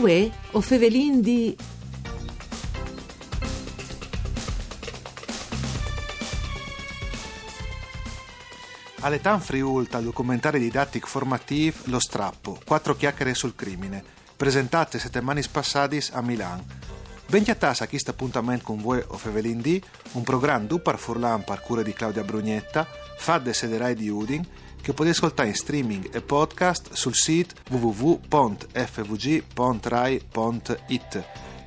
Uè, o fevelin di... All'età Friult al documentario didattico formativo Lo strappo, quattro chiacchiere sul crimine, presentate settimane passate a Milano. Ben chiattasa a questo appuntamento con voi o Fevelin D, un programma du par Furlan par cura di Claudia Brugnetta, fadde sederai di Udin, che potete ascoltare in streaming e podcast sul sito www.fvg.rai.it.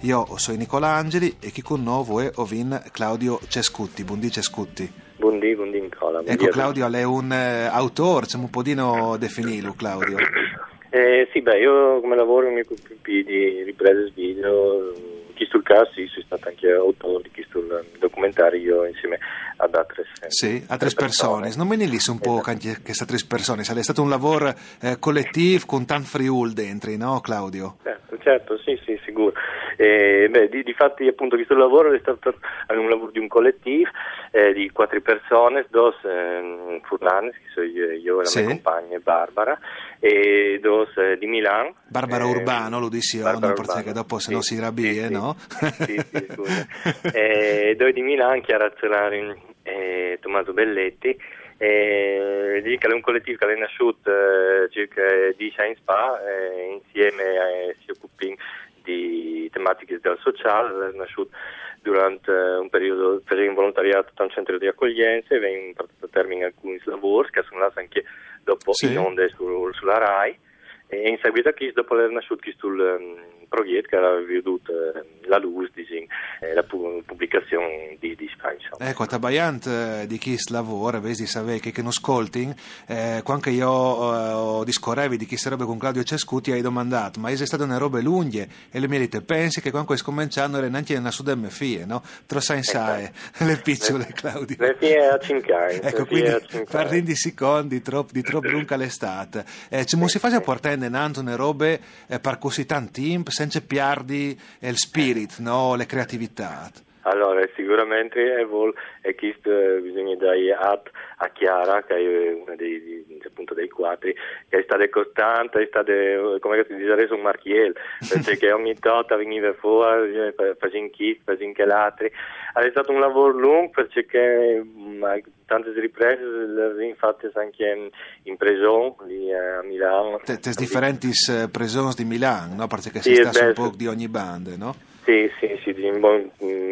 Io sono Nicola Angeli e chi con noi è Ovin Claudio Cescutti. Buondì Cescutti. Buondì, buondì Nicola. Buondì ecco Claudio, lei è un eh, autore, c'è un po' di definirlo Claudio. Eh, sì, beh, io come lavoro mi occupo di riprese video, chi sul caso sì, sono stato anche autore di chi sul documentario insieme ad altre, sì, altre persone. persone. Non me ne lì un po' esatto. anche queste tre persone, sarebbe stato un lavoro eh, collettivo con tanto friul dentro, no Claudio? Certo, certo, sì, sì, sicuro. Eh, beh, di, di fatti appunto questo lavoro è stato un lavoro di un collettivo eh, di quattro persone, dos eh, furlanes, che sono io, io e la sì. mia compagna Barbara, e dos eh, di Milano. Barbara eh, Urbano lo dissi io, no, perché dopo se sì, no si rabbia, sì, no? Sì, sì, scusa. e due di Milano, Chiara Zolarin e Tommaso Belletti, e lì è un collettivo che è nasciuto eh, circa dieci anni fa, eh, insieme eh, si occupa di tematiche del sociale, è nasciuto durante un periodo per il volontariato da un centro di accoglienza e viene portato a termine alcuni lavori che sono andati anche dopo sì. in onda su, sulla RAI e in seguito a chi dopo aver nasciuto sul um, progetto che aveva veduto uh, la luce diciamo, eh, la pubblicazione di, di Spagna. Ecco, tabaiant eh, di chi lavora, vedi sapere che, che non ascolti, eh, quando io ho discorrevi di chi sarebbe con Claudio Cescuti hai domandato, ma è stata una roba lunghe e le mie dite, pensi che quando scominciando era neanche nella sud MFI, no? Trossa in sai, esatto. le piccole Claudio. Le fie a cincare. Ecco, quindi parli di secondi, di troppo, di troppo lunga l'estate. Eh, ci si fa a portare innanto una robe eh, per così tanti tempo, senza piardi il spirit, no? le creatività? Allora, sicuramente è vol, e questo eh, bisogna dare a Chiara, che è una dei, appunto, dei quattro, che è stata costante, è stata, come si dice adesso, un marchiel, perché ogni volta veniva fuori, eh, facendo chi, facendo che l'altro. È stato un lavoro lungo perché mm, tante riprese, infatti anche in, in Preson, lì a Milano. Te, differenti eh, presons di Milano, no? Perché si sì, sta un po' di ogni banda, no? Sì, sì, sì, in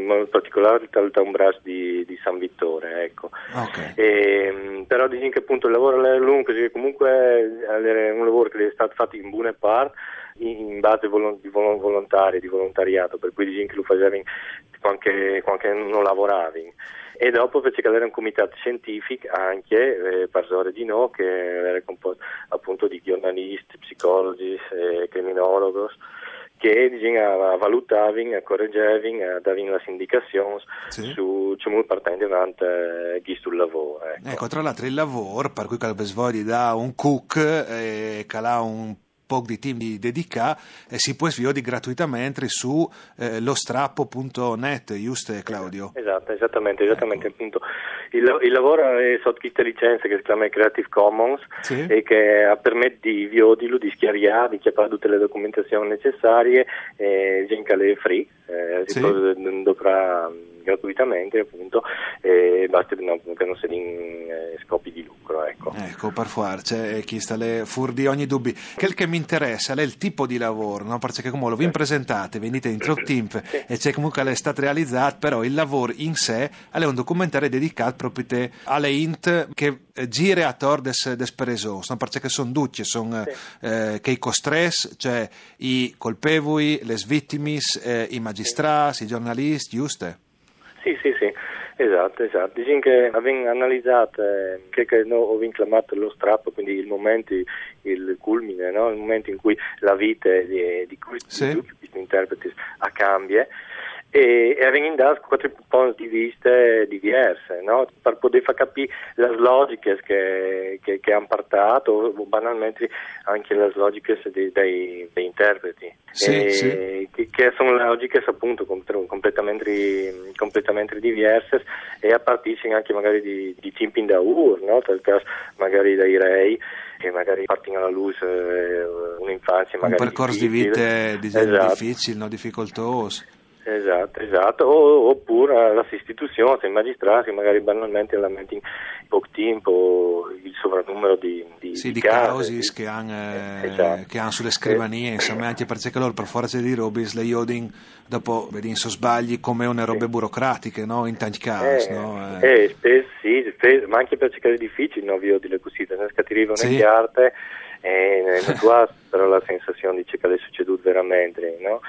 modo particolare il Taumbras di, di San Vittore, ecco. Okay. E, ehm, però dicono che appunto il lavoro è lungo, comunque è un lavoro che è stato fatto in buona parte in base di volontari, di volontariato, per cui dicono che lo facevano quando non lavoravi. E dopo fece cadere un comitato scientifico anche, eh, Parsore di No, che era composto appunto di giornalisti, psicologi, eh, criminologi che diciamo, valutavano, correggevano, davano le indicazioni sì. su come partendo avanti eh, sul lavoro. Ecco. ecco. tra l'altro il lavoro, per cui Calbesvogli dà un cook e eh, calà un po' di team di dedica eh, si può sviare gratuitamente su eh, lostrappo.net, giusto Claudio? Esatto, esattamente, esattamente ecco. Il, il, lavoro è sotto questa licenza che si chiama Creative Commons sì. e che permette di viodilo, di schiariare, di chiappare tutte le documentazioni necessarie e gente free, eh, sì. dovrà gratuitamente appunto e basta no, che non sia in eh, scopi di lucro ecco, ecco per c'è chi sta le fur di ogni dubbio quel che mi interessa è il tipo di lavoro no? perché come lo vi presentate venite in troppo tempo sì. e c'è comunque l'estate realizzato però il lavoro in sé è un documentario dedicato proprio alle int che eh, gira attorno des, des peresos no? perché sono tutti sono sì. eh, che i costres cioè i colpevoli le vittime eh, i magistrati sì. i giornalisti giusto? Sì, sì, sì, esatto, esatto. Diciamo che abbiamo analizzato eh, che, che no, ho chiamato lo strappo, quindi il momento, il culmine, no? il momento in cui la vita di, di, questi, sì. di questi interpreti cambia e, e avendo dato quattro punti di vista diversi, no? per poter far capire le logiche che, che, che hanno portato o banalmente anche le logiche dei, dei, dei interpreti. Sì, e, sì. che sono logiche appunto completamente, completamente diverse e a partire anche magari di, di tempi in da ur, no? Caso magari dai rei che magari partono alla luce eh, un'infanzia magari un percorso difficile. di vita esatto. difficile, no? difficoltoso Esatto, esatto, o, oppure le istituzioni, i magistrati magari banalmente lamentano poco tempo il sovrannumero di, di, sì, di, di cause che hanno eh, esatto. che han sulle scrivanie, eh, insomma anche perché loro per forza di robis le iodin dopo vedi so sbagli come una robe sì. burocratiche no? in tanti casi eh, no? eh. eh spesso sì, spesso, ma anche per cercare difficili no, di le così, nel che ti arrivano sì. carte e non hai però la sensazione di che è succeduto veramente no?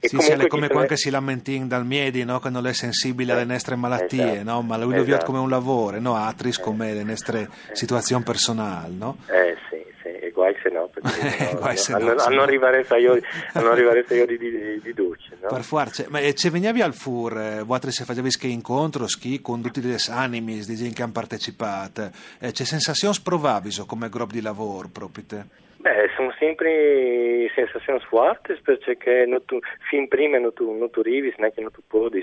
E sì, sì, è come quando si lamenti dal Miedi, no? che non è sensibile alle nostre malattie, esatto. no? ma lui lo vede come un lavoro, no? Atris come le nostre situazioni personali. No? Eh sì, sì, e guai se no, perché no, se no, no, a, non arrivare io, a non arrivare io di, di, di duce. No? Per forza, ma se venivi al FUR, eh, voi se facevi che incontro, schi con tutti gli animi di gente che hanno partecipato, eh, c'è sensazioni sprovabili come gruppo di lavoro proprio te? Beh, sono sempre sensazioni forti perché non tu, fin prima non tu, non tu arrivi, neanche non tu puoi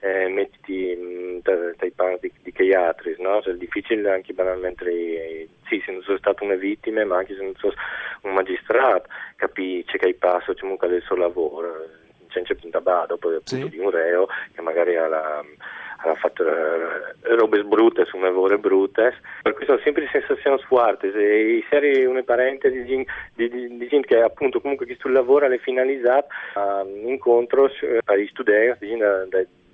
eh, mettiti dai panni di, che altri, no? Cioè, è difficile anche banalmente, eh, sì, se non sono stato una vittima, ma anche se non sono un magistrato, capisci che hai passo comunque del suo lavoro, senza punta dopo sì. di un reo che magari ha la ha fatto uh, robe brutte su lavoro brutte, per cui sono sempre sensazioni forti e i seri una parentesi di, di, di, gente che appunto comunque questo lavoro è finalizzato a incontri per gli studenti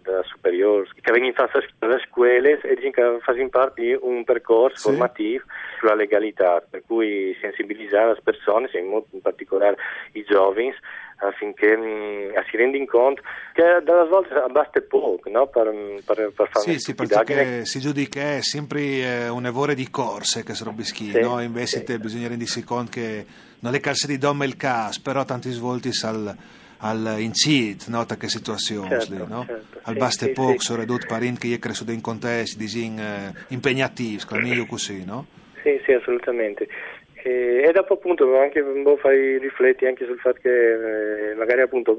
da, da, da superiori che vengono in alle scuole e che fanno parte di un percorso sì. formativo sulla legalità, per cui sensibilizzare le persone, in particolare i giovani, affinché mh, mm, si renda conto che dalla volta basta poco no? per, per, per fare sì, sì, perché si giudica sempre eh, un evore di corse che sono bischi, sì, no? invece sì. bisogna rendersi conto che non è calze di dome il caso, però tanti svolti al al incid, no, che situazioni, certo, no? certo, al sì, baste sì, poco, sì. ridotto parenti che è cresciuto in contesti disin, eh, impegnativi, così, no? Sì, sì, assolutamente. E, e, dopo appunto anche un po' fai rifletti anche sul fatto che eh, magari appunto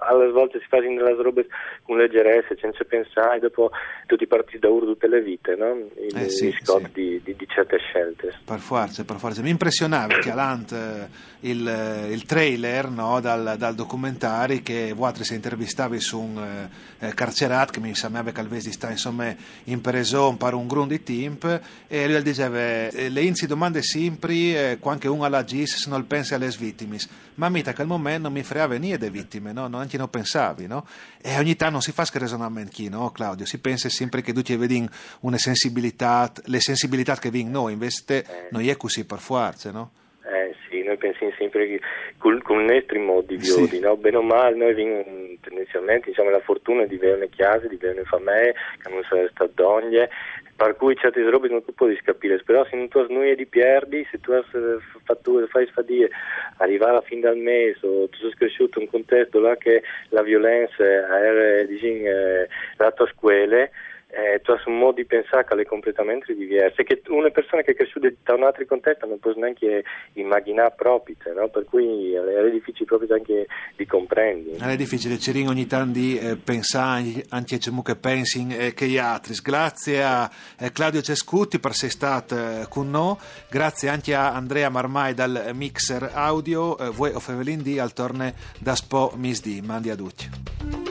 alle volte si fanno delle robe con leggerezza senza pensare e dopo tutti parti da ur tutte le vite no? I, eh sì, sì. di, di, di, certe scelte per forza, per forza mi impressionava che Alant eh, il, eh, il trailer no, dal, dal, documentario che Vuatri si intervistavi su un eh, carcerato che mi sembrava che Alvesi sta insomma in preso per un grun di tempo e lui diceva le inzi domande sempre eh, quando uno alla GIS se non pensa alle vittime, ma mica che al momento non mi fregava niente delle vittime, no? non anche non pensavi, no? E ogni tanto non si fa ragionamento, no, Claudio? Si pensa sempre che tu ti vedi una sensibilità, le sensibilità che vengono noi, invece non è così per forza, no? Eh sì, noi pensiamo sempre che con, nostri modi di sì. no? bene o male, noi tendenzialmente diciamo, la fortuna di avere una chiesa, di avere una famiglia, che non sono state donne, per cui certe robe non tu puoi capire, però se non tu hai di perdi, se tu hai fatto, fai fatica arrivare a fine del mese o tu sei cresciuto in un contesto là che la violenza era diciamo, la tua scuola, eh, tu hai un modo di pensare che è completamente diverso che una persona che è cresciuta da un altro contesto non può neanche immaginare proprio, no? per cui è difficile proprio anche di comprendere. È difficile, ci ringo ogni tanto di eh, pensare anche a che pensi eh, che gli altri. Grazie a eh, Claudio Cescutti per essere stato eh, con noi, grazie anche a Andrea Marmai dal mixer audio, eh, voi o Fevelin di al torne da Spo Misdi, mandi a tutti.